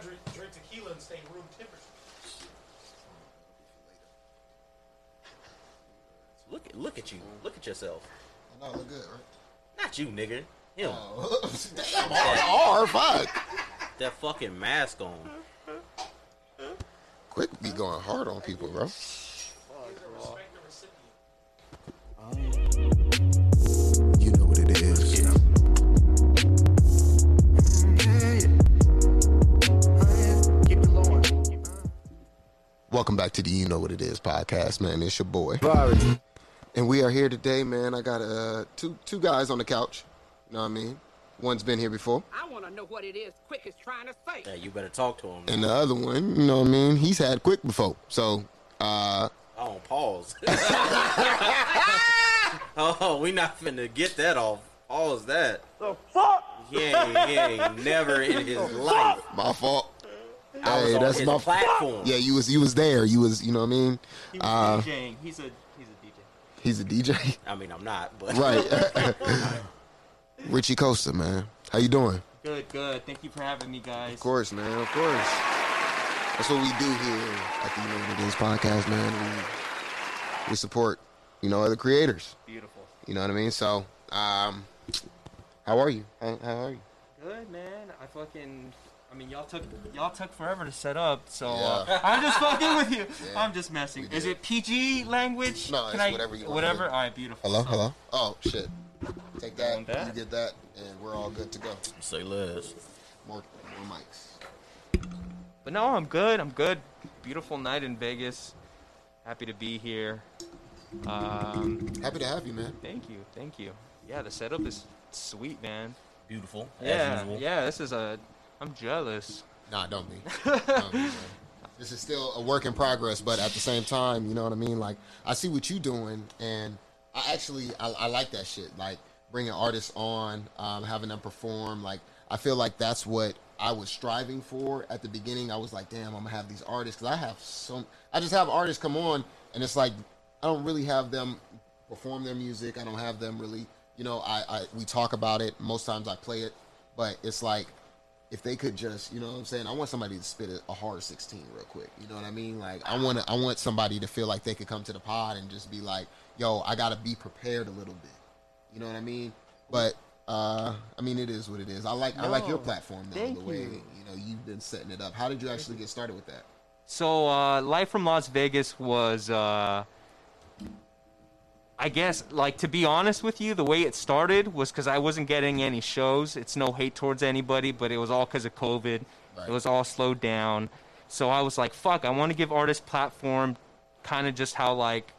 not drink, drink tequila and stay room temperature. Look at look at you. Look at yourself. No, look good, right? Not you, nigga. Him. Oh, damn, hard, hard, fuck. That fucking mask on. Quick be going hard on people, bro. Welcome back to the You Know What It Is podcast, man. It's your boy. And we are here today, man. I got uh, two two guys on the couch. You know what I mean? One's been here before. I want to know what it is Quick is trying to say. Yeah, you better talk to him. And the other one, you know what I mean? He's had quick before. So, uh, Oh, pause. oh, we not finna get that off. Pause that. The fuck? Yeah, ain't, he ain't never in his life. my fault. I Hey, that's my platform. Yeah, you was you was there. You was, you know what I mean? He was Uh, DJing. He's a he's a DJ. He's a DJ. I mean, I'm not, but right. Richie Costa, man. How you doing? Good, good. Thank you for having me, guys. Of course, man. Of course. That's what we do here at the You Know What It Is podcast, man. We, we support, you know, other creators. Beautiful. You know what I mean? So, um, how are you? How, how are you? Good, man. I fucking. I mean, y'all took y'all took forever to set up, so Yeah. uh, I'm just fucking with you. Yeah, I'm just messing. we Is it PG language? No, it's I, whatever you want, Whatever. man. All right, beautiful. Hello, So- hello. Oh shit! Take that. That? You get that, and we're all good to go. say less. More, more mics. But no, I'm good. I'm good. Beautiful night in Vegas. Happy to be here. Um, Happy to have you, man. thank you, thank you. Yeah, the setup is sweet, man. Beautiful, Yeah, as usual. yeah. This is a. I'm jealous. Nah, don't be. This is still a work in progress, but at the same time, you know what I mean. Like, I see what you doing, and I actually I, I like that shit. Like bringing artists on, um, having them perform. Like, I feel like that's what I was striving for at the beginning. I was like, damn, I'm gonna have these artists because I have some. I just have artists come on, and it's like I don't really have them perform their music. I don't have them really. You know, I, I we talk about it. Most times I play it, but it's like if they could just, you know what I'm saying? I want somebody to spit a, a hard 16 real quick. You know what I mean? Like I want to, I want somebody to feel like they could come to the pod and just be like, "Yo, I got to be prepared a little bit." You know what I mean? But uh I mean it is what it is. I like I like your platform though, thank the way, you. you know, you've been setting it up. How did you actually get started with that? So, uh, Live from Las Vegas was, uh, I guess, like, to be honest with you, the way it started was because I wasn't getting any shows. It's no hate towards anybody, but it was all because of COVID. Right. It was all slowed down. So I was like, fuck, I want to give artists platform, kind of just how, like,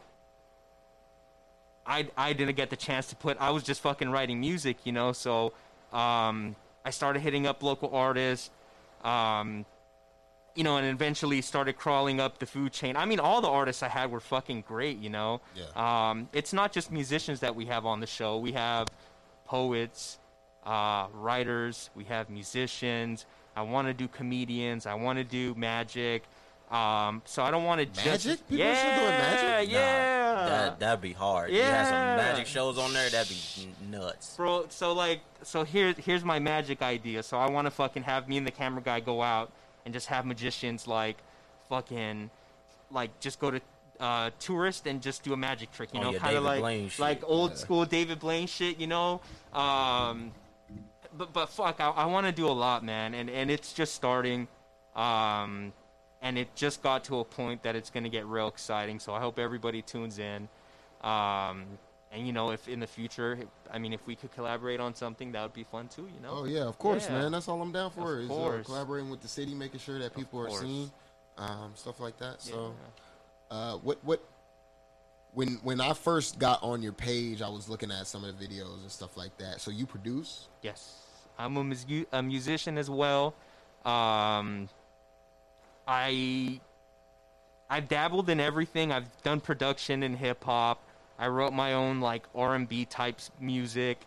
I, I didn't get the chance to put, I was just fucking writing music, you know? So um, I started hitting up local artists. Um, you know, and eventually started crawling up the food chain. I mean, all the artists I had were fucking great, you know. Yeah. Um, it's not just musicians that we have on the show. We have poets, uh, writers. We have musicians. I want to do comedians. I want to do magic. Um, so I don't want to just Magic? People yeah, still doing magic? Nah, yeah. That that'd be hard. You have some magic shows on there. That'd be nuts. Bro, so like, so here, here's my magic idea. So I want to fucking have me and the camera guy go out and just have magicians like, fucking, like just go to uh, tourist and just do a magic trick. You Oh, know, yeah, kind of like like old school David Blaine shit. You know, um, but but fuck, I, I want to do a lot, man, and and it's just starting. Um, and it just got to a point that it's going to get real exciting. So I hope everybody tunes in. Um, and you know, if in the future, I mean, if we could collaborate on something, that would be fun too. You know. Oh yeah, of course, Yeah. man. That's all I'm down for. Of is uh, collaborating with the city, making sure that people are seen, um, stuff like that. So. Yeah. Uh, what what when when I first got on your page, I was looking at some of the videos and stuff like that. So you produce? Yes, I'm a, mus- a musician as well. Um, I I've dabbled in everything. I've done production in hip hop. I wrote my own like R&B types music.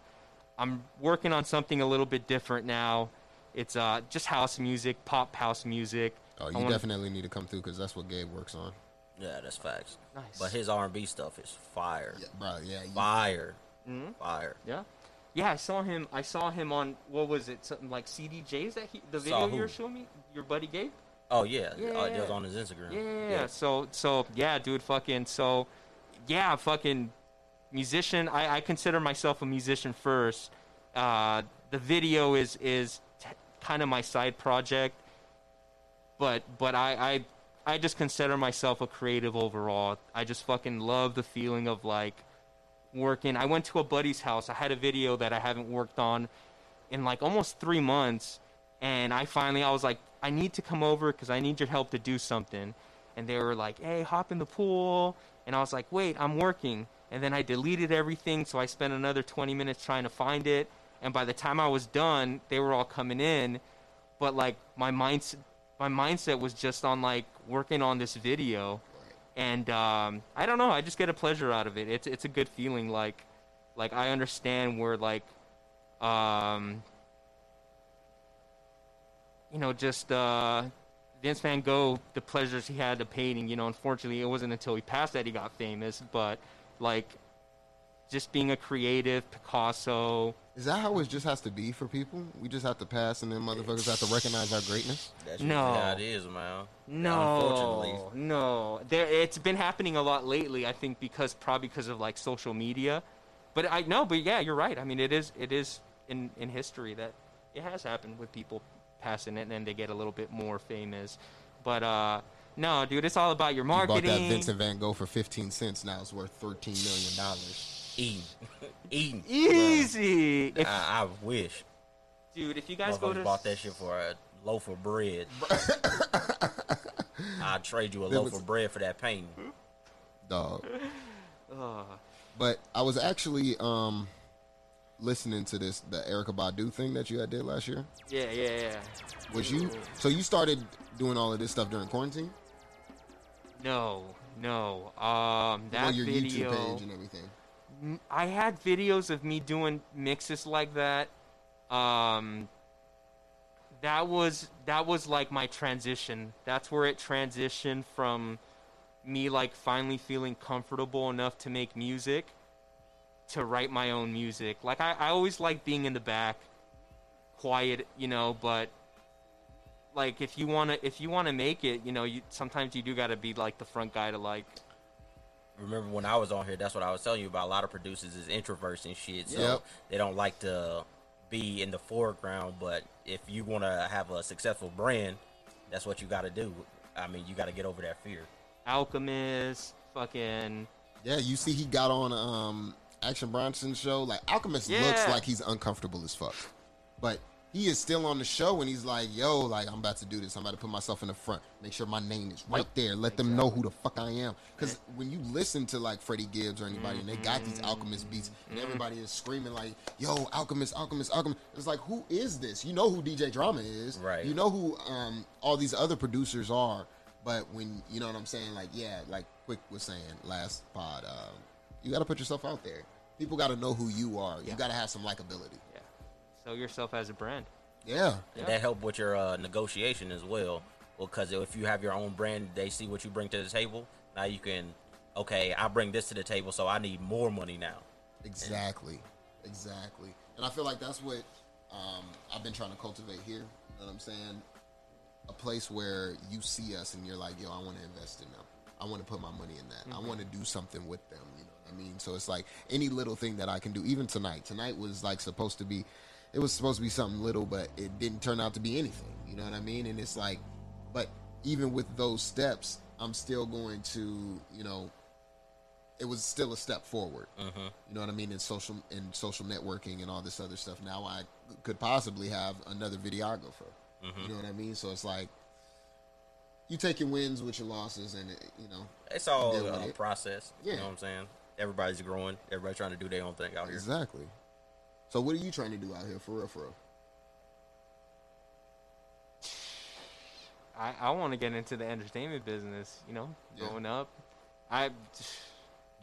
I'm working on something a little bit different now. It's uh just house music, pop house music. Oh, you wanna- definitely need to come through because that's what Gabe works on. Yeah, that's facts. Nice. But his R and B stuff is fire. Yeah, bro. Yeah, you, Fire. Mm-hmm. Fire. Yeah. Yeah, I saw him. I saw him on what was it? Something like CDJs that he the video you were showing me. your buddy Gabe. Oh yeah, Yeah. Oh, it was on his Instagram. Yeah. Yeah, So so yeah, dude, fucking so yeah, fucking musician. I, I consider myself a musician first. Uh, the video is is t- kind of my side project, but but I, I I just consider myself a creative overall. I just fucking love the feeling of like working. I went to a buddy's house. I had a video that I haven't worked on in like almost three months, and I finally I was like, I need to come over because I need your help to do something. And they were like, Hey, hop in the pool. And I was like, Wait, I'm working. And then I deleted everything, so I spent another 20 minutes trying to find it. And by the time I was done, they were all coming in. But like my mindset, my mindset was just on like working on this video and um, I don't know. I just get a pleasure out of it. It's it's a good feeling. Like like I understand where like um, you know just uh, Vince Van Gogh the pleasures he had of painting. You know, unfortunately, it wasn't until he passed that he got famous. But like just being a creative, Picasso. Is that how it just has to be for people? We just have to pass, and then motherfuckers have to recognize our greatness. That's No. usually how it is, man. No, Unfortunately. no. There, it's been happening a lot lately. I think because probably because of like social media. But I know, but yeah, you're right. I mean, it is it is in in history that it has happened with people passing it and then they get a little bit more famous. But uh, no, dude, it's all about your marketing. You bought that Vincent Van Gogh for 15 cents. Now it's worth 13 million dollars. Eating, eating. Easy, if, I, I wish. dude. If you guys go Motherfuckers to bought that shit for a loaf of bread. I'd trade you a There loaf was- of bread for that painting. Dog. Ugh. But I was actually um listening to this the Erykah Badu thing that you had did last year. yeah, yeah, yeah. Was you so you started doing all of this stuff during quarantine? No, no. Um, that well, your video. YouTube page and everything. M- I had videos of me doing mixes like that. Um, that was that was like my transition. That's where it transitioned from me like finally feeling comfortable enough to make music to write my own music. Like I, I always like being in the back, quiet, you know, but like if you wanna if you wanna make it, you know, you sometimes you do gotta be like the front guy to like Remember when I was on here? That's what I was telling you about. A lot of producers is introverts and shit, so Yep. they don't like to be in the foreground. But if you want to have a successful brand, that's what you got to do. I mean, you got to get over that fear. Alchemist, fucking Yeah, you see he got on um Action Bronson show. Like Alchemist Yeah. looks like he's uncomfortable as fuck. But he is still on the show and he's like, yo, like I'm about to do this. I'm about to put myself in the front. Make sure my name is right there. Let them know who the fuck I am. Because when you listen to like Freddie Gibbs or anybody and they got these Alchemist beats and everybody is screaming like, yo, Alchemist, Alchemist, Alchemist. It's like, who is this? You know who DJ Drama is. Right. You know who um all these other producers are. But when you know what I'm saying, like, yeah, like Quick was saying last pod, um, you gotta put yourself out there. People gotta know who you are. You gotta have some likability. yeah. Sell yourself as a brand. Yeah. And that help with your uh, negotiation as well. Because if you have your own brand, they see what you bring to the table. Now you can, okay, I bring this to the table, so I need more money now. Exactly. Exactly. And I feel like that's what um, I've been trying to cultivate here. You know what I'm saying? A place where you see us and you're like, yo, I want to invest in them. I want to put my money in that. I want to do something with them. You know what I mean? So it's like any little thing that I can do. Even tonight. Tonight was like supposed to be, it was supposed to be something little, but it didn't turn out to be anything. You know what I mean? And it's like, but even with those steps, I'm still going to, you know, it was still a step forward. Uh-huh. You know what I mean in social in social networking and all this other stuff. Now I could possibly have another videographer. Mm-hmm. You know what I mean? So it's like you take your wins with your losses, and it, you know It's all a it. process. You know what I'm saying? Everybody's growing. Everybody's trying to do their own thing out here. exactly. So what are you trying to do out here for real? For real? I, I want to get into the entertainment business. You know, Yeah. growing up, I Do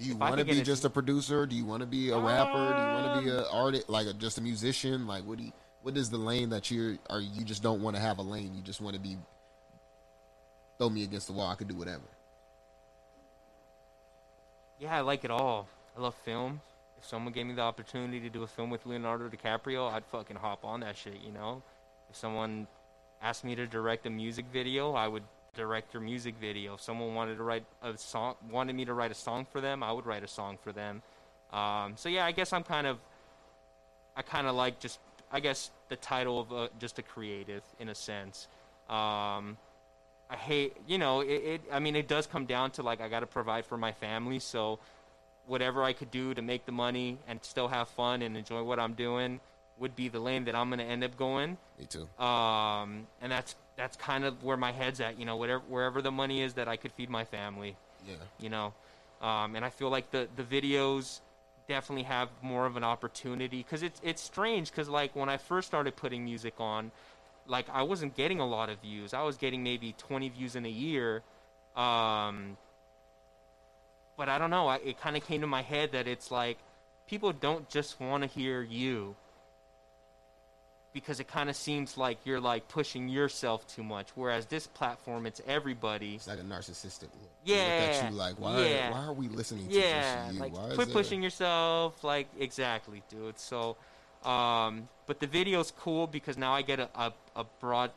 you want to be just a producer? Do you want to be a rapper? Do you want to be an um, artist, like a, just a musician? Like what do you, what is the lane that you're? Or you just don't want to have a lane? You just want to be throw me against the wall. I could do whatever. Yeah, I like it all. I love film. If someone gave me the opportunity to do a film with Leonardo DiCaprio, I'd fucking hop on that shit. You know, if someone asked me to direct a music video, I would direct their music video. If someone wanted to write a song, wanted me to write a song for them, I would write a song for them. Um, so yeah, I guess I'm kind of, I kind of like just, I guess the title of a, just a creative in a sense. Um, I hate, you know, it, it. I mean, it does come down to like I got to provide for my family, so whatever I could do to make the money and still have fun and enjoy what I'm doing would be the lane that I'm gonna end up going. Me too. Um, and that's that's kind of where my head's at. You know, whatever wherever the money is that I could feed my family. Yeah. You know, um, and I feel like the the videos definitely have more of an opportunity because it's it's strange because like when I first started putting music on, like I wasn't getting a lot of views. I was getting maybe 20 views in a year. Um, but I don't know. I, it kind of came to my head that it's like people don't just want to hear you because it kind of seems like you're like pushing yourself too much. Whereas this platform, it's everybody. It's like a narcissistic look. Look Yeah, at you like, why? yeah. Why are we listening to Yeah, just you? like why quit pushing yourself. Like exactly, dude. So, um, but the video's cool because now I get a, a, a broad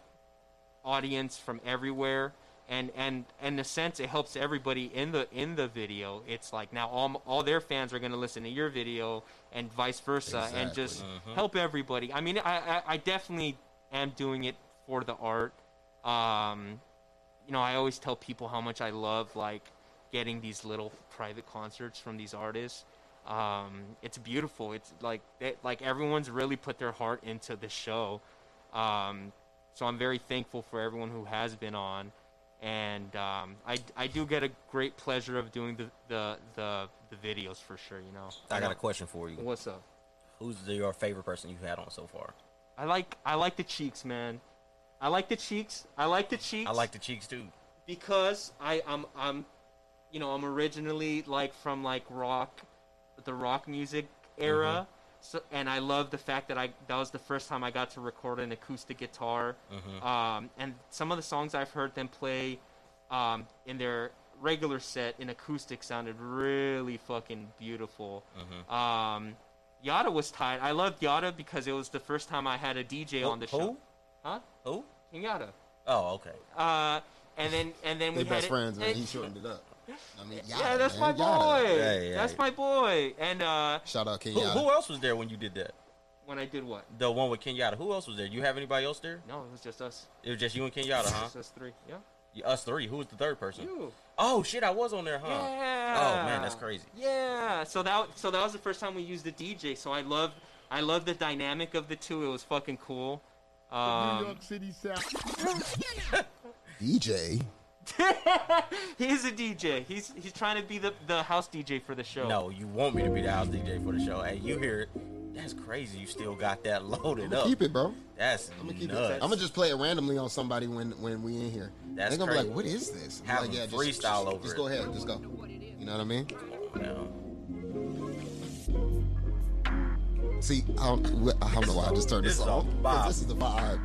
audience from everywhere. And and and in a sense it helps everybody in the in the video. It's like now all all their fans are going to listen to your video and vice versa and Exactly. just help everybody. I mean I, I i definitely am doing it for the art. Um you know i always tell people how much i love like getting these little private concerts from these artists um it's beautiful it's like they, like everyone's really put their heart into the show um so I'm very thankful for everyone who has been on, and um, I, I do get a great pleasure of doing the, the the the videos for sure. You know. I got a question for you. What's up? Who's the, your favorite person you've had on so far? I like I like the cheeks, man. I like the cheeks. I like the cheeks. I like the cheeks too. because I I'm I'm you know I'm originally like from like rock, the rock music era. So, and I love the fact that I that was the first time I got to record an acoustic guitar. Um, and some of the songs I've heard them play um, in their regular set in acoustic sounded really fucking beautiful. Um, Yada was tight. I loved Yada because it was the first time I had a DJ on the who? show. Huh? Who? King Yada. Oh, okay. Uh, and then and then we had best it- friends, man. and- He shortened it up. I mean, yeah, that's man, my boy. Yeah, yeah, that's yeah. my boy. And uh, Shout out King Who, who else was there when you did that? when I did what? The one with Kenyatta. Who else was there? You have anybody else there? No, it was just us. It was just you and Kenyatta, huh? Just us three. Yeah. You- Us three. Who was the third person? You. Oh shit, I was on there, huh? Yeah. Oh man, that's crazy. Yeah. So that so that was the first time we used the DJ. So I love I love the dynamic of the two. It was fucking cool. Um, New York City South. DJ. he's a DJ. He's he's trying to be the, the house DJ for the show. No, you want me to be the house DJ for the show. Hey, you hear it? That's crazy. You still got that loaded up. Keep it, bro. That's I'm gonna keep nuts. it. I'm gonna just play it randomly on somebody when when we in here. That's They're gonna crazy. be like, "What is this?" I'm Have like, them yeah, just, freestyle over Just it. go ahead. Just go. You know what I mean? No. See, I don't, I don't know why I just turned this, This off. a 'cause vibe. This is the vibe.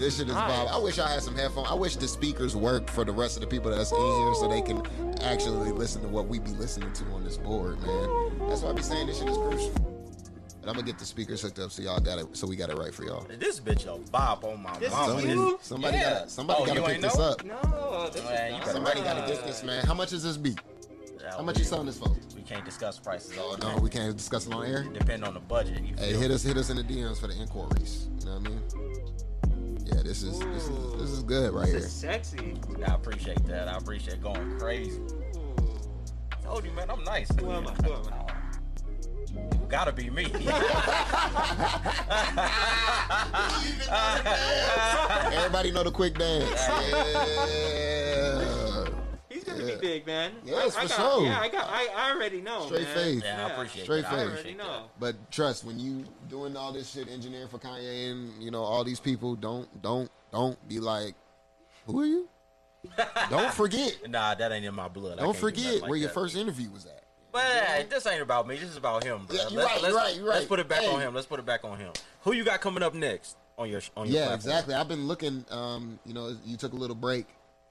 This shit is nice. vibe. I wish I had some headphones. I wish the speakers worked for the rest of the people that's in here so they can actually listen to what we be listening to on this board, man. That's why I be saying this shit is crucial. But I'm gonna get the speakers hooked up so y'all got it. So we got it right for y'all. This bitch a bop on my This mama. Somebody, you? somebody Yeah. got somebody Oh, got to pick this know? up. No, this Oh, yeah, is you not- better- Somebody got to get this, man. How much is this beat? Yeah, How much you selling this for? We can't discuss prices. Oh all no, day. we can't discuss it on air. Depend on the budget. Hey, hit us, hit us in the DMs for the inquiries. You know what I mean? Yeah, this is this is this is good right here. This here. is sexy. I appreciate that. I appreciate going crazy. Ooh. Told you, man, I'm nice. Who am I? Who am I? Gotta be me. Everybody know the quick dance. Yeah. He's Yeah. be big, man. Yes, I, I for got, sure. Yeah, I got. I, I already know. Straight man. face. yeah, I appreciate Straight that. I face. I already know. But trust, when you doing all this shit, engineering for Kanye and you know all these people, don't don't don't be like, who are you? don't forget. Nah, that ain't in my blood. Don't can't do forget like where your first interview was at. But hey, this ain't about me. This is about him, bro. Yeah, you're let's, right, let's, you're right, you're Let's put it back Hey. on him. Let's put it back on him. Who you got coming up next on your on your Yeah, platform? exactly. I've been looking. Um, you know, you took a little break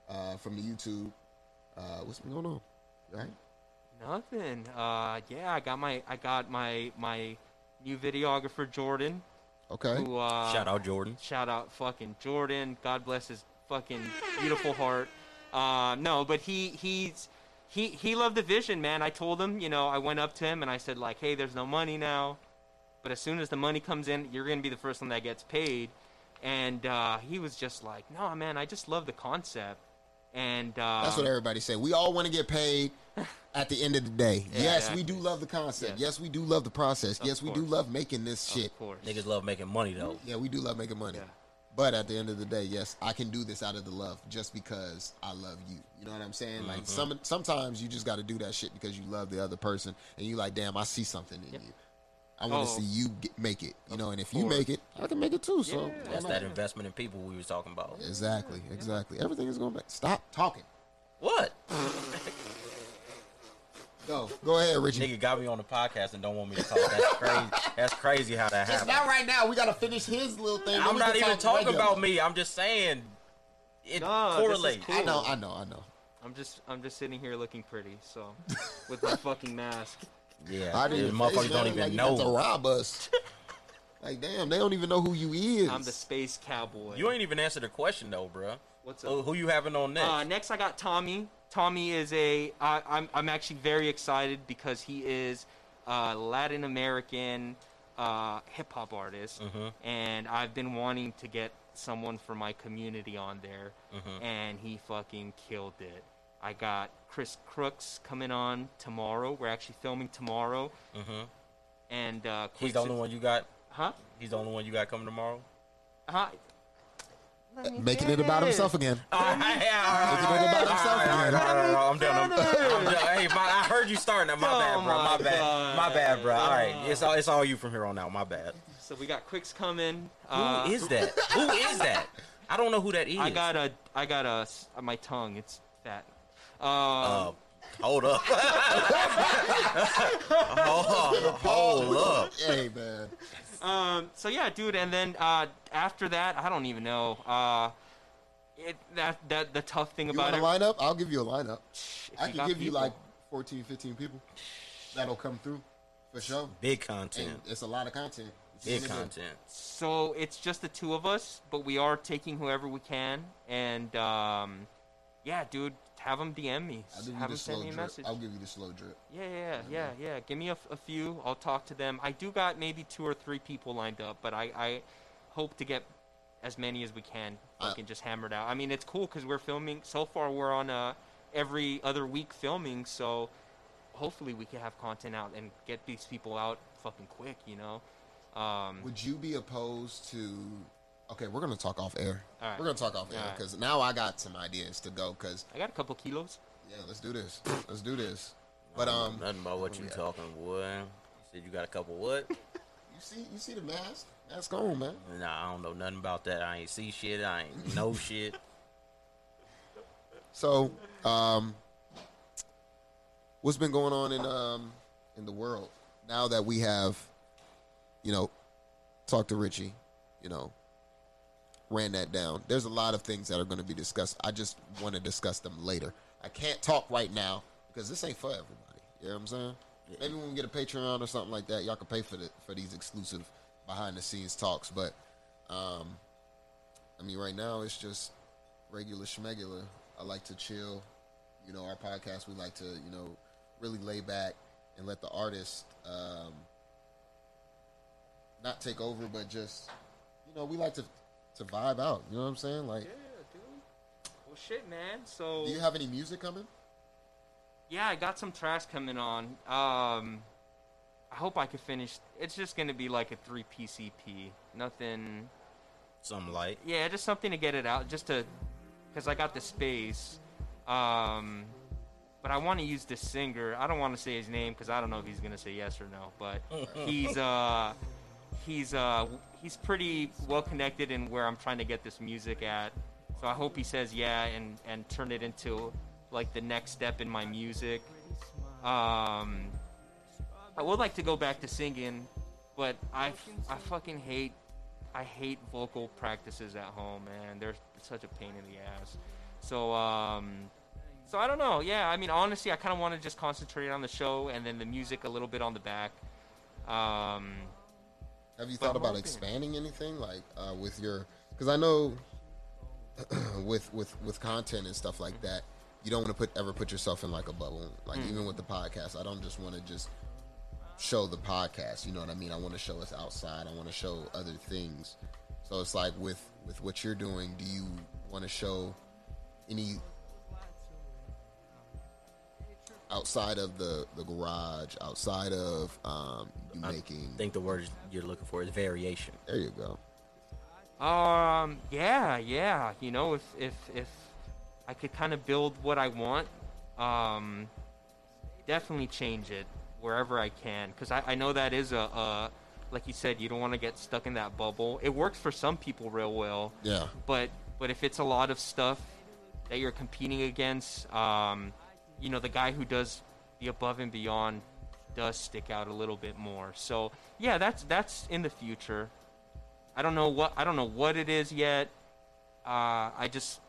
uh, from the YouTube. Uh, what's been going on? Right? Nothing. Uh, yeah, I got my I got my my new videographer Jordan. Okay. Who, uh, Shout out Jordan. Shout out fucking Jordan. God bless his fucking beautiful heart. Uh, no, but he he's he he loved the vision, man. I told him, you know, I went up to him and I said like, hey, there's no money now, but as soon as the money comes in, you're gonna be the first one that gets paid. And uh, he was just like, no, man, I just love the concept. And uh, That's what everybody say. We all want to get paid at the end of the day. Yeah, yes, exactly. we do love the concept. Yes. Yes, we do love the process. Of yes, we do love making this shit. Of course. Niggas love making money though. Yeah, we do love making money. Yeah. But at the end of the day, yes, I can do this out of the love just because I love you. You know what I'm saying? Like some sometimes you just got to do that shit because you love the other person and you like, damn, I see something in Yep. you. I want to Oh. see you get, make it. You know, and if you make it, I can make it too. So Yeah. That's that investment in people we was talking about. Exactly, exactly. Everything is going back. Stop talking. What? Go, go ahead, Richie. Nigga got me on the podcast and don't want me to talk. That's crazy. That's crazy how that happened. Just not right now. We got to finish his little thing. I'm not even talk talking regular. about me. I'm just saying it No, correlates. cool. I know, I know, I know. I'm just I'm just sitting here looking pretty, so with my fucking mask. Yeah, I the didn't. motherfuckers don't even you got to know. rob us. like, damn, they don't even know who you is. I'm the space cowboy. You ain't even answered the question though, bro. What's Who, up? who you having on next? Uh, next, I got Tommy. Tommy is a. I, I'm I'm actually very excited because he is a Latin American uh, hip hop artist, Mhm. and I've been wanting to get someone from my community on there, Mhm. and he fucking killed it. I got Chris Crooks coming on tomorrow. We're actually filming tomorrow, Mhm. and uh, He's the only one you got. Huh? He's the only one you got coming tomorrow. Huh? Making it about himself again. All right, yeah, Making it about himself all right, all again. right, all right, I'm done. I'm, I'm done. Hey, my, I heard you starting that. My Oh bad, bro. My my bad. My bad, bro. All right, it's all it's all you from here on out. My bad. So we got Quicks coming. Who Uh, is that? Who is that? I don't know who that is. I got a, I got a. my tongue. It's fat. Um, Uh, hold up. hold, hold up. Hey, man. um, so yeah, dude. And then uh, after that, I don't even know. Uh, it that that the tough thing You about want a it. lineup? I'll give you a lineup. if I you can got give you people- like 14, 15 people. That'll come through for sure. Big And content. it's a lot of content. Big content. So it's just the two of us, but we are taking whoever we can. And um, yeah, dude, have them DM me. I'll give you Have the them send slow me a drip. message. I'll give you the slow drip. Yeah, yeah, yeah, yeah. Give me a, a, few. I'll talk to them. I do got maybe two or three people lined up, but I, I hope to get as many as we can. Uh, Fucking just hammered out. I mean, it's cool because we're filming. So far, we're on uh, every other week filming. So hopefully, we can have content out and get these people out fucking quick. You know. Um, Would you be opposed to? Okay, we're gonna talk off air. All right. We're gonna talk off air All right. because now I got some ideas to go. Because I got a couple kilos. yeah, let's do this. Let's do this. But um, nothing about what you yeah. talking, boy. You said you got a couple what? you see, you see the mask. Mask on, man. Nah, I don't know nothing about that. I ain't see shit. I ain't know shit. So, um, what's been going on in um in the world now that we have, you know, talked to Richie, you know, ran that down. There's a lot of things that are going to be discussed. I just want to discuss them later. I can't talk right now because this ain't for everybody. You know what I'm saying? Maybe when we get a Patreon or something like that, y'all can pay for the for these exclusive behind the scenes talks. But um, I mean, right now it's just regular schmegular. I like to chill. You know, our podcast we like to you know really lay back and let the artist um, not take over, but just you know we like to to vibe out. You know what I'm saying? Like, Yeah, dude. Well, shit, man. So do you have any music coming? Yeah, I got some tracks coming on. Um, I hope I can finish. It's just gonna be like a three piece EP. Nothing. Some light. Yeah, just something to get it out, just to, because I got the space. Um, but I want to use the singer. I don't want to say his name because I don't know if he's gonna say yes or no. But he's uh, he's uh, he's pretty well connected in where I'm trying to get this music at. So I hope he says yeah and and turn it into like the next step in my music. Um, I would like to go back to singing, but I I fucking hate I hate vocal practices at home, man. They're such a pain in the ass. So um, so I don't know. Yeah, I mean honestly, I kind of want to just concentrate on the show and then the music a little bit on the back. Um, Have you thought about expanding anything like uh, with your? Because I know with with with content and stuff like that, you don't want to put ever put yourself in like a bubble. Like Hmm. even with the podcast, I don't just want to just show the podcast. You know what I mean? I want to show us outside. I want to show other things. So it's like with with what you're doing, do you want to show any outside of the the garage, outside of um, you making? I think the word you're looking for is variation. there you go. Um, yeah, yeah. You know, if if if I could kind of build what I want, um, definitely change it wherever I can, because I, I know that is a, a like you said, you don't want to get stuck in that bubble. It works for some people real well, Yeah. but but if it's a lot of stuff that you're competing against, um, you know, the guy who does the above and beyond does stick out a little bit more. So yeah, that's that's in the future. I don't know what I don't know what it is yet. Uh, I just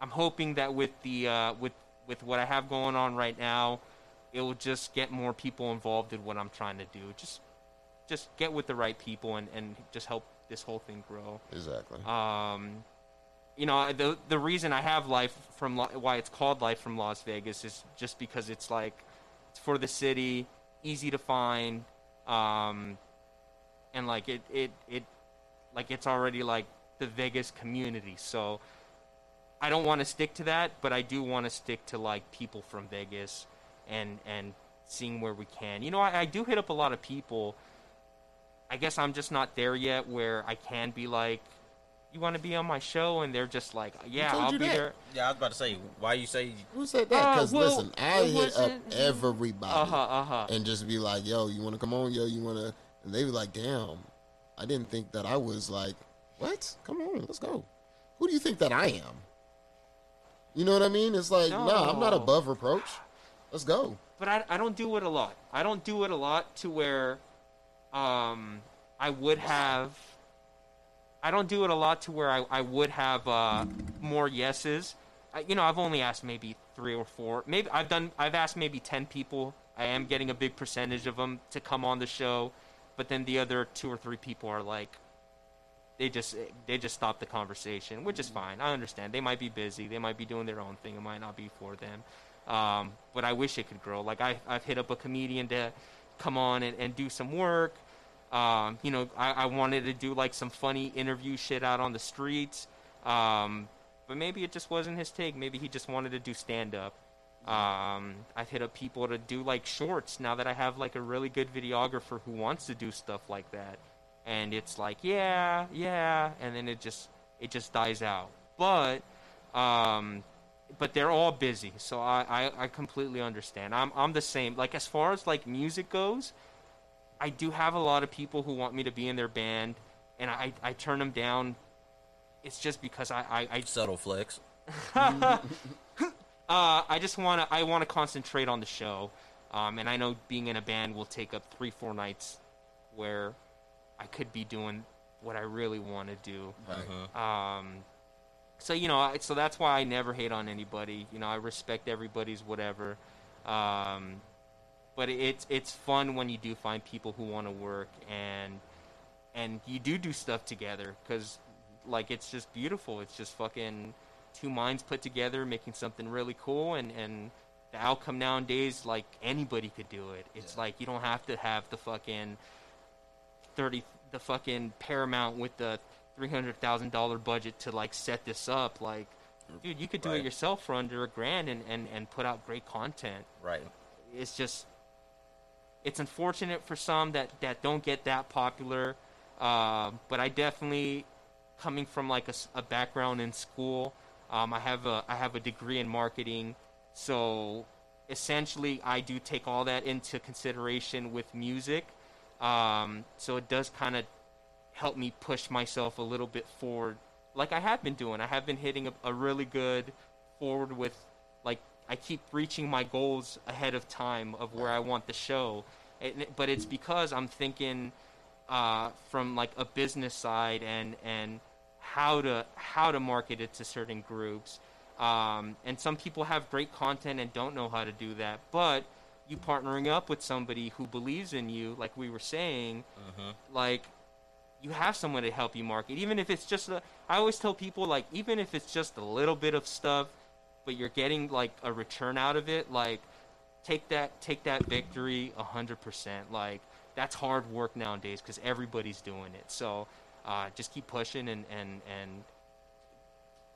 I'm hoping that with the uh, with with what I have going on right now, it will just get more people involved in what I'm trying to do. Just just get with the right people and, and just help this whole thing grow. Exactly. Um, you know, the the reason I have life from why it's called Live from Las Vegas is just because it's like it's for the city, easy to find, um, and like it it it like it's already like the Vegas community. So I don't want to stick to that, but I do want to stick to like people from Vegas and and seeing where we can. You know, I, I do hit up a lot of people. I guess I'm just not there yet where I can be like, you want to be on my show, and they're just like, yeah, I'll be that? there. Yeah, I was about to say, why you say Who said that? Uh, Because well, listen, I hit up everybody Uh huh, uh huh. and just be like, "Yo, you want to come on? Yo, you want to?" And they be like, "Damn, I didn't think that I was like, what? Come on, let's go. Who do you think that I am? You know what I mean? It's like, nah, I'm not above reproach. Let's go. but I, I don't do it a lot. I don't do it a lot to where um, I would have. I don't do it a lot to where I, I would have uh, more yeses. I, you know, I've only asked maybe three or four. Maybe I've done. I've asked maybe ten people. I am getting a big percentage of them to come on the show, but then the other two or three people are like, they just they just stop the conversation, which is fine. I understand. They might be busy. They might be doing their own thing. It might not be for them. Um, but I wish it could grow. Like I, I've hit up a comedian to come on and, and do some work. Um, you know, I, I wanted to do like some funny interview shit out on the streets. Um, but maybe it just wasn't his take. Maybe he just wanted to do stand up. Um, I've hit up people to do like shorts now that I have like a really good videographer who wants to do stuff like that. And it's like, yeah, yeah, and then it just it just dies out. But um, but they're all busy, so I, I, I completely understand. I'm I'm the same. Like as far as like music goes, I do have a lot of people who want me to be in their band, and I I turn them down. It's just because I I, I subtle flex? uh, I just want to I want to concentrate on the show, um, and I know being in a band will take up three four nights, where I could be doing what I really want to do. Um, so you know, I- so that's why I never hate on anybody. You know, I respect everybody's whatever. Um, but it's it's fun when you do find people who want to work and and you do do stuff together because like it's just beautiful. It's just fucking two minds put together making something really cool and and the outcome nowadays like anybody could do it. It's like you don't have to have the fucking thirty the fucking Paramount with the three hundred thousand dollar budget to like set this up. Like, dude, you could do Right. it yourself for under a grand and, and, and put out great content. Right. It's just it's unfortunate for some that, that don't get that popular. Uh, but I definitely coming from like a, a background in school. Um, I have a I have a degree in marketing, so essentially I do take all that into consideration with music. Um, so it does kind of help me push myself a little bit forward, like I have been doing. I have been hitting a, a really good forward with I keep reaching my goals ahead of time of where I want the show. It- but it's because I'm thinking uh, from like a business side and and how to how to market it to certain groups. Um, and some people have great content and don't know how to do that. But you partnering up with somebody who believes in you, like we were saying, like you have someone to help you market, even if it's just a. I always tell people like, even if it's just a little bit of stuff, but you're getting like a return out of it, like take that take that victory a hundred percent. Like that's hard work nowadays because everybody's doing it. So uh, just keep pushing and and and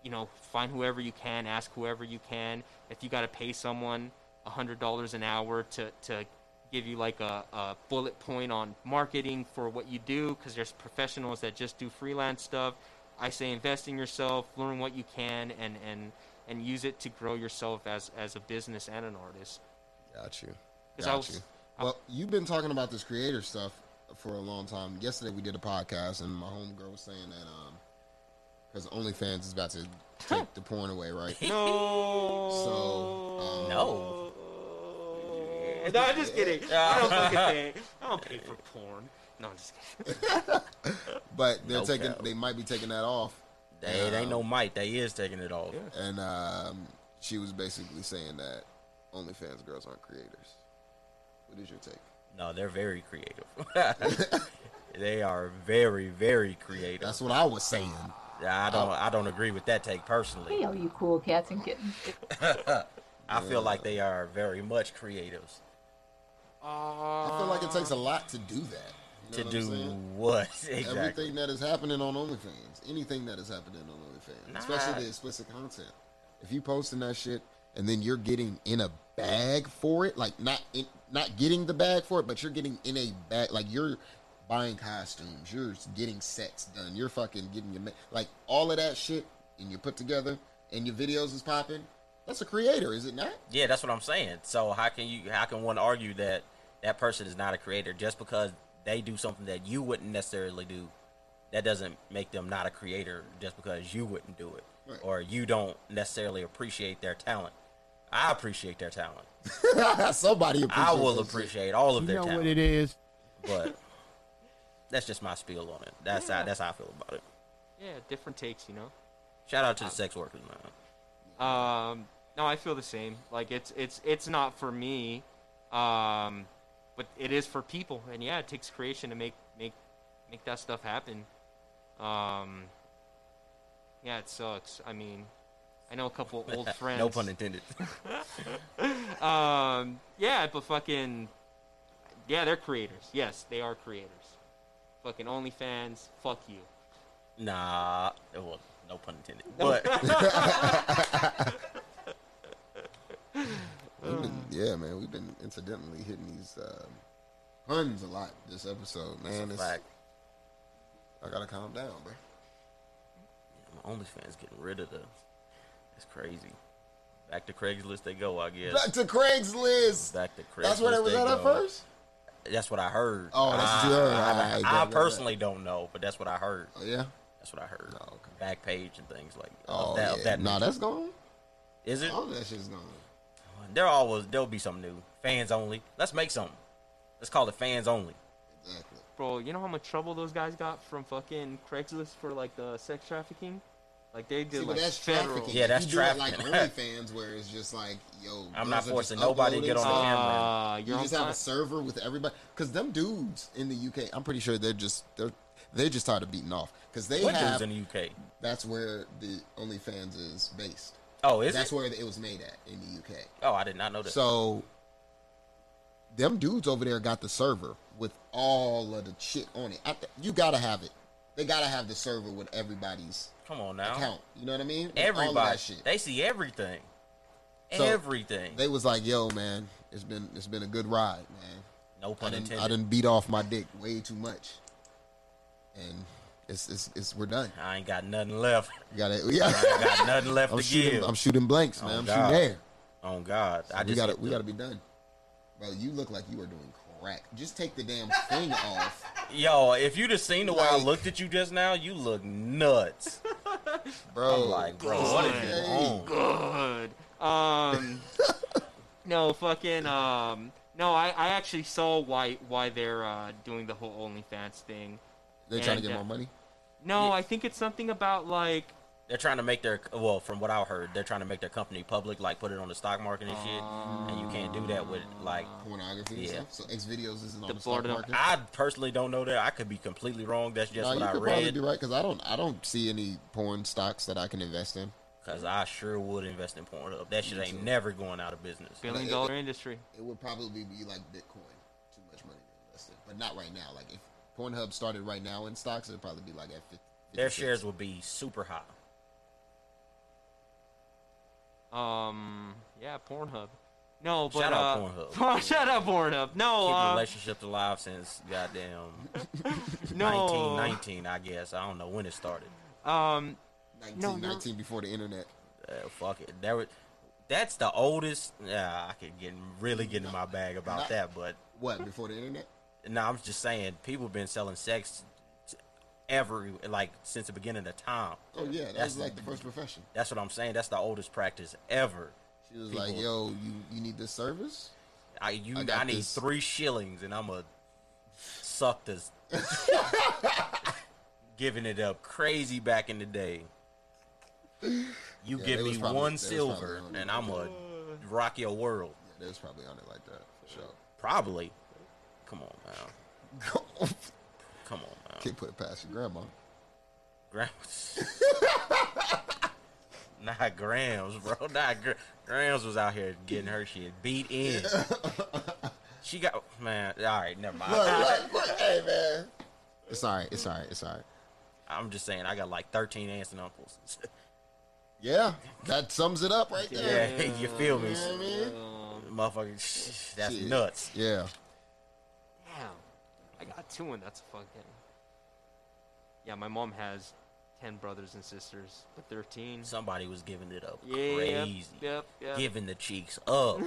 you know find whoever you can, ask whoever you can. If you got to pay someone hundred dollars an hour to to give you like a, a bullet point on marketing for what you do because there's professionals that just do freelance stuff. I say invest in yourself, learn what you can, and and and use it to grow yourself as as a business and an artist. Got you. 'Cause I Got was- you. Well, you've been talking about this creator stuff for a long time. Yesterday we did a podcast, and my homegirl was saying that um, because OnlyFans is about to take the porn away, right? No. So, um, No. No, I'm just kidding. I don't fucking pay. I don't pay for porn. No, I'm just kidding. But they're No taking, cap. they might be taking that off, They, it ain't no might. They is taking it off. and um, she was basically saying that OnlyFans girls aren't creators. What is your take? No, they're very creative. they are very, very creative. That's what I was saying. I don't. I don't agree with that take personally. Hey, all you cool cats and kittens. I feel like they are very much creatives. I feel like it takes a lot to do that. To do what exactly? Everything that is happening on OnlyFans, anything that is happening on OnlyFans, Nah. especially the explicit content. If you posting that shit and then you're getting in a bag for it, like not in, not getting the bag for it, but you're getting in a bag, like you're buying costumes, you're getting sets done, you're fucking getting your like all of that shit, and you put together, and your videos is popping. That's a creator, is it not? Yeah, that's what I'm saying. So how can you? How can one argue that that person is not a creator just because they do something that you wouldn't necessarily do? That doesn't make them not a creator just because you wouldn't do it, Right. or you don't necessarily appreciate their talent. I appreciate their talent. Somebody appreciates I will that shit. appreciate all of You their know talent. what it is? but that's just my spiel on it. That's how that's how I feel about it. Yeah, different takes, you know. Shout out to the sex workers, man. Um, no, I feel the same. Like it's it's it's not for me, um, but it is for people. And yeah, it takes creation to make make make that stuff happen. Um, yeah, it sucks. I mean, I know a couple old friends. no pun intended. Um, yeah, but fucking, yeah, they're creators. Yes, they are creators. Fucking OnlyFans, fuck you. nah, well, no pun intended. But yeah, man, we've been incidentally hitting these um, puns a lot this episode, man. it's. I gotta calm down, bro. My OnlyFans getting rid of the. It's crazy. Back to Craigslist they go, I guess. Back to Craigslist. Back to Craigslist. That's where they was at at first. That's what I heard. Oh, that's what. I, I, I bet, personally don't know, but that's what I heard. Oh yeah. That's what I heard. Oh, okay. Backpage and things like Oh that. yeah. That nah, that's gone. Is it? Oh, that shit's gone. There always there'll be something new. Fans only. Let's make something. Let's call it fans only. Exactly. Bro, you know how much trouble those guys got from fucking Craigslist for like the sex trafficking? Like they did See, like but that's federal. trafficking. Yeah, that's you do it like trafficking. OnlyFans, where it's just like, yo, I'm not are forcing just nobody to get on the uploading camera. Uh, You just have fi- a server with everybody, because them dudes in the UK, I'm pretty sure they're just they're they're just tired of beating off, because they What have. dudes in the UK? That's where the OnlyFans is based. Oh, is That's it? where it was made at in the UK. Oh, I did not know that. So them dudes over there got the server with all of the shit on it. I th- you gotta have it. They gotta have the server with everybody's Come on now. account. You know what I mean? With all of Everybody. that shit. They see everything. So, everything. They was like, "Yo, man, it's been it's been a good ride, man. no I pun didn't, intended. I didn't beat off my dick way too much, and it's it's, it's we're done. I ain't got nothing left. We gotta, I ain't got nothing left I'm to shooting. give. I'm shooting blanks, man. Oh, I'm God. shooting air. oh God, I we just gotta we gotta be done, bro. You look like you are doing crack. Just take the damn thing off. Yo, if you'd have seen the way I looked at you just now, you look nuts. Bro, I'm like, bro, what is Hey. you on? good. Um, no, fucking. Um, no, I, I actually saw why why they're uh, doing the whole OnlyFans thing. They trying to get uh, more money. No, Yeah. I think it's something about like they're trying to make their well, from what I heard, they're trying to make their company public, like put it on the stock market and shit. and you can't do that with like. Pornography and Yeah. stuff. So XVideos isn't on The the, stock market. I personally don't know that. I could be completely wrong. That's just no, what you I could probably read. be right because I don't. I don't see any porn stocks that I can invest in. Because I sure would invest in Pornhub. That shit ain't never going out of business. Billion it- dollar industry. It would probably be like Bitcoin. Too much money to invest in, but not right now. Like if Pornhub started right now in stocks, it'd probably be like at 50, Their shares would be super high. Um, yeah, Pornhub. No, but Shout out uh, Pornhub. shout out Pornhub. No, Keep uh, relationships alive since goddamn no. 1919, I guess. I don't know when it started. Um, 19, No, you're- 19 before the internet. Uh, fuck it. There was, that's the oldest. Yeah, I could get really get in my bag about Not- that, but What before the internet? No, I'm just saying people have been selling sex t- ever like since the beginning of time. Oh yeah, that That's was like the first profession. That's what I'm saying. That's the oldest practice ever. She was People- like, "Yo, you you need this service?" I you I I, need this. three shillings and I'm a suck this giving it up crazy back in the day. You Yeah, give me probably- one silver on and. I'm a rock your world. Yeah, they was probably on it like that for sure. Probably. Come on, man. Come on, man. Can't put it past your grandma. Grams. Not Grams, bro. Not Gra- Grams was out here getting her shit beat in. She got man. All right, never mind. Look, look, look, hey man. It's alright. It's alright. It's alright. I'm just saying, I got like 13 aunts and uncles. Yeah, that sums it up right there. yeah, you feel me, You know I mean? motherfucker? That's Shit. nuts. Yeah. Damn, I got two, and that's a fucking. Yeah, my mom has ten brothers and sisters, but thirteen. Somebody was giving it up Yeah, crazy, yep, yep. giving the cheeks up,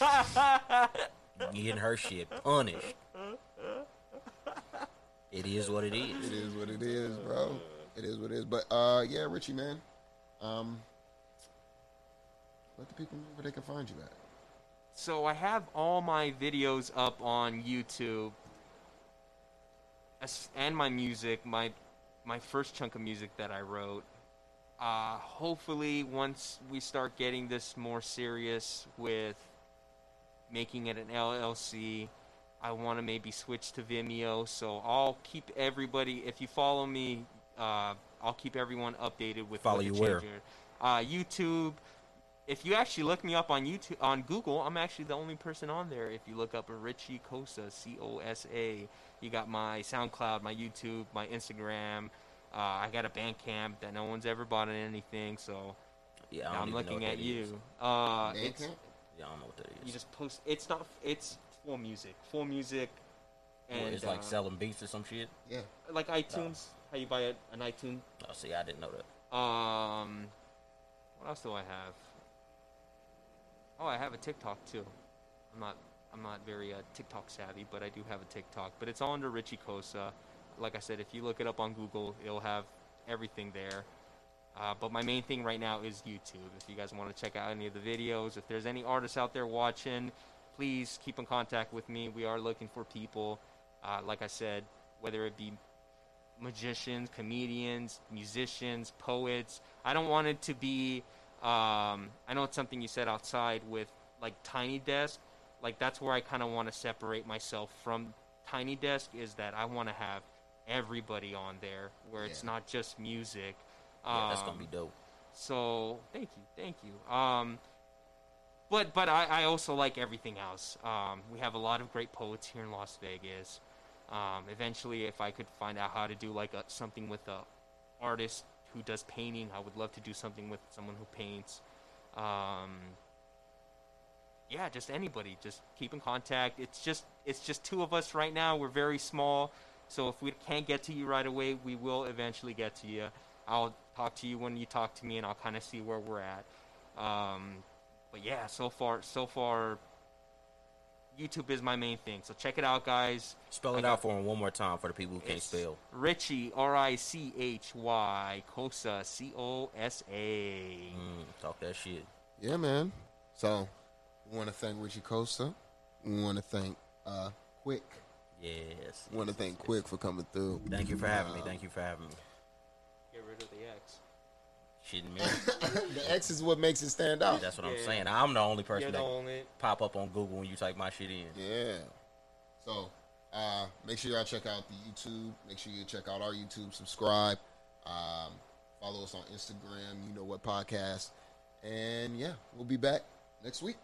getting her shit punished. It is what it It is. is what it is, bro. It is what it is. But uh, yeah, Richie, man. Um, let the people know where they can find you at. So I have all my videos up on YouTube, and my music, my my first chunk of music that I wrote. Uh, hopefully, once we start getting this more serious with making it an LLC, I want to maybe switch to Vimeo. So I'll keep everybody. If you follow me, uh, I'll keep everyone updated with Follow you where? Uh, YouTube. If you actually look me up on YouTube on Google, I'm actually the only person on there. If you look up Richie Cosa, C O S A, you got my SoundCloud, my YouTube, my Instagram. Uh, I got a Bandcamp that no one's ever bought on anything, so Yeah, I now don't I'm even know looking what at you. Uh, it's, Bandcamp? Yeah, I don't know what that is. you just post. It's not. It's full music. Full music. Well, And it's like uh, selling beats or some shit. Yeah. like iTunes. How you buy a, an iTunes? Oh, see, I didn't know that. Um, what else do I have? Oh, I have a TikTok too. I'm not I'm not very uh, TikTok savvy, but I do have a TikTok. But it's all under Richie Cosa. Like I said, if you look it up on Google, it'll have everything there. Uh, but my main thing right now is YouTube. If you guys want to check out any of the videos, if there's any artists out there watching, please keep in contact with me. We are looking for people. Uh, like I said, whether it be magicians, comedians, musicians, poets. I don't want it to be. Um, I know it's something you said outside with like Tiny Desk. Like that's where I kind of want to separate myself from Tiny Desk. Is that I want to have everybody on there where it's not just music. Yeah, that's gonna Um, be dope. so thank you, thank you. Um, but but I, I also like everything else. Um, we have a lot of great poets here in Las Vegas. Um, eventually, if I could find out how to do like a, something with a artist who does painting, I would love to do something with someone who paints. Um, yeah, just anybody. Just keep in contact. It's just it's just two of us right now. We're very small, so if we can't get to you right away, we will eventually get to you. I'll talk to you when you talk to me, and I'll kind of see where we're at. Um, but yeah, so far, so far, YouTube is my main thing. So check it out, guys. Spell it got- out for him one more time for the people who can't spell. Richie, R I C H Y, Cosa, C O S A. Mm, talk that shit. Yeah, man. So we want to thank Richie Costa. We want to thank uh Quick. Yes. We want to thank Quick for coming through. Thank you for having me. Thank you for having me. Get rid of the X. me. the X is what makes it stand out. That's what I'm saying. I'm the only person You're that only. pop up on Google when you type my shit in. Yeah. So uh, make sure y'all check out the YouTube. Make sure you check out our YouTube. Subscribe. Um, follow us on Instagram. You know what podcast. And yeah, we'll be back next week.